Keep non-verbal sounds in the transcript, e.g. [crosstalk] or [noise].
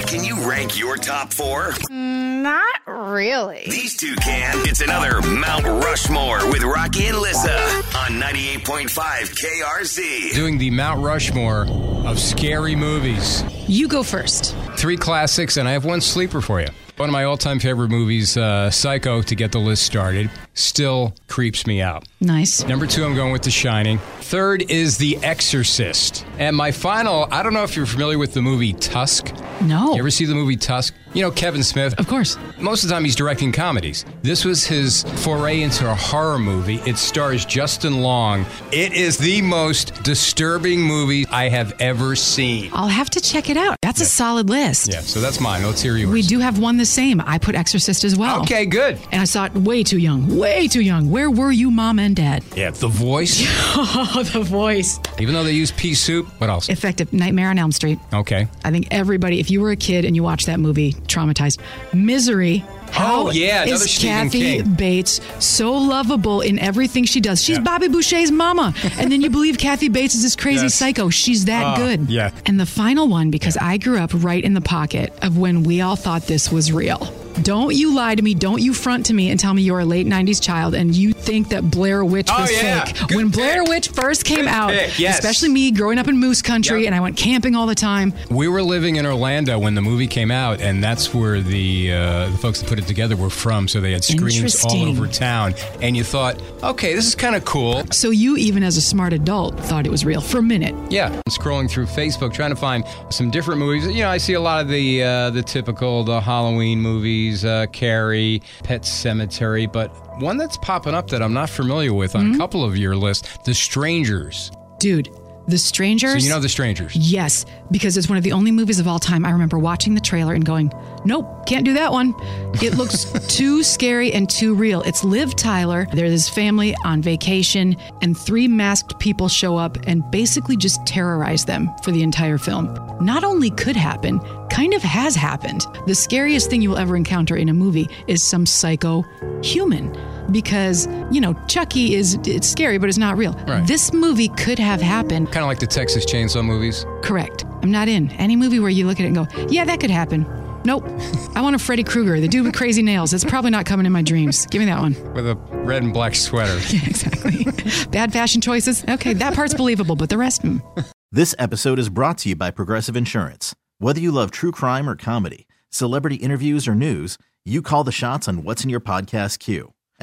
Can you rank your top four? Not really. These two can. It's another Mount Rushmore with Rocky and Lissa on 98.5 KRZ. Doing the Mount Rushmore of scary movies. You go first. Three classics, and I have one sleeper for you. One of my all time favorite movies, uh, Psycho, to get the list started, still creeps me out. Nice. Number two, I'm going with The Shining. Third is The Exorcist. And my final, I don't know if you're familiar with the movie Tusk. No. You ever see the movie Tusk? You know, Kevin Smith. Of course. Most of the time, he's directing comedies. This was his foray into a horror movie. It stars Justin Long. It is the most disturbing movie I have ever seen. I'll have to check it out. That's a solid list. Yeah, so that's mine. Let's hear yours. We do have one the same. I put Exorcist as well. Okay, good. And I saw it way too young. Way too young. Where were you, mom and dad? [laughs] Yeah, The Voice. Oh, the voice. Even though they use pea soup, what else? Effective. Nightmare on Elm Street. Okay. I think everybody, if you were a kid and you watched that movie, traumatized. Misery. Oh, How Oh, yeah, another is Stephen Kathy King. Bates so lovable in everything she does? She's Yeah. Bobby Boucher's mama, [laughs] and then you believe Kathy Bates is this crazy Yes. psycho. She's that Oh, good. yeah. And the final one, because I grew up right in the pocket of when we all thought this was real. Don't you lie to me. Don't you front to me and tell me you're a late 90s child and you think that Blair Witch Oh, was yeah. fake. Good when pick. Blair Witch first came Good out, pick, yes. especially me growing up in Moose Country Yep. and I went camping all the time, We were living in Orlando when the movie came out, and that's where the uh, the folks that put it together were from. So they had screens all over town, and you thought, okay, this is kind of cool. So you, even as a smart adult, thought it was real for a minute. Yeah, I'm scrolling through Facebook trying to find some different movies. You know, I see a lot of the uh, the typical the Halloween movies, uh, Carrie, Pet Sematary, but one that's popping up that I'm not familiar with on a mm-hmm. couple of your lists, The Strangers. Dude, The Strangers. So you know The Strangers. Yes, because it's one of the only movies of all time I remember watching the trailer and going, nope, can't do that one. It looks [laughs] too scary and too real. It's Liv Tyler. There's this family on vacation, and three masked people show up and basically just terrorize them for the entire film. Not only could happen, kind of has happened. The scariest thing you will ever encounter in a movie is some psycho human. Because, you know, Chucky is it's scary, but it's not real. Right. This movie could have happened. Kind of like the Texas Chainsaw movies. Correct. I'm not in any movie where you look at it and go, yeah, that could happen. Nope. [laughs] I want a Freddy Krueger, the dude with crazy nails. It's probably not coming in my dreams. Give me that one. With a red and black sweater. [laughs] Yeah, exactly. [laughs] Bad fashion choices. Okay, that part's believable, but the rest, mm. This episode is brought to you by Progressive Insurance. Whether you love true crime or comedy, celebrity interviews or news, you call the shots on what's in your podcast queue.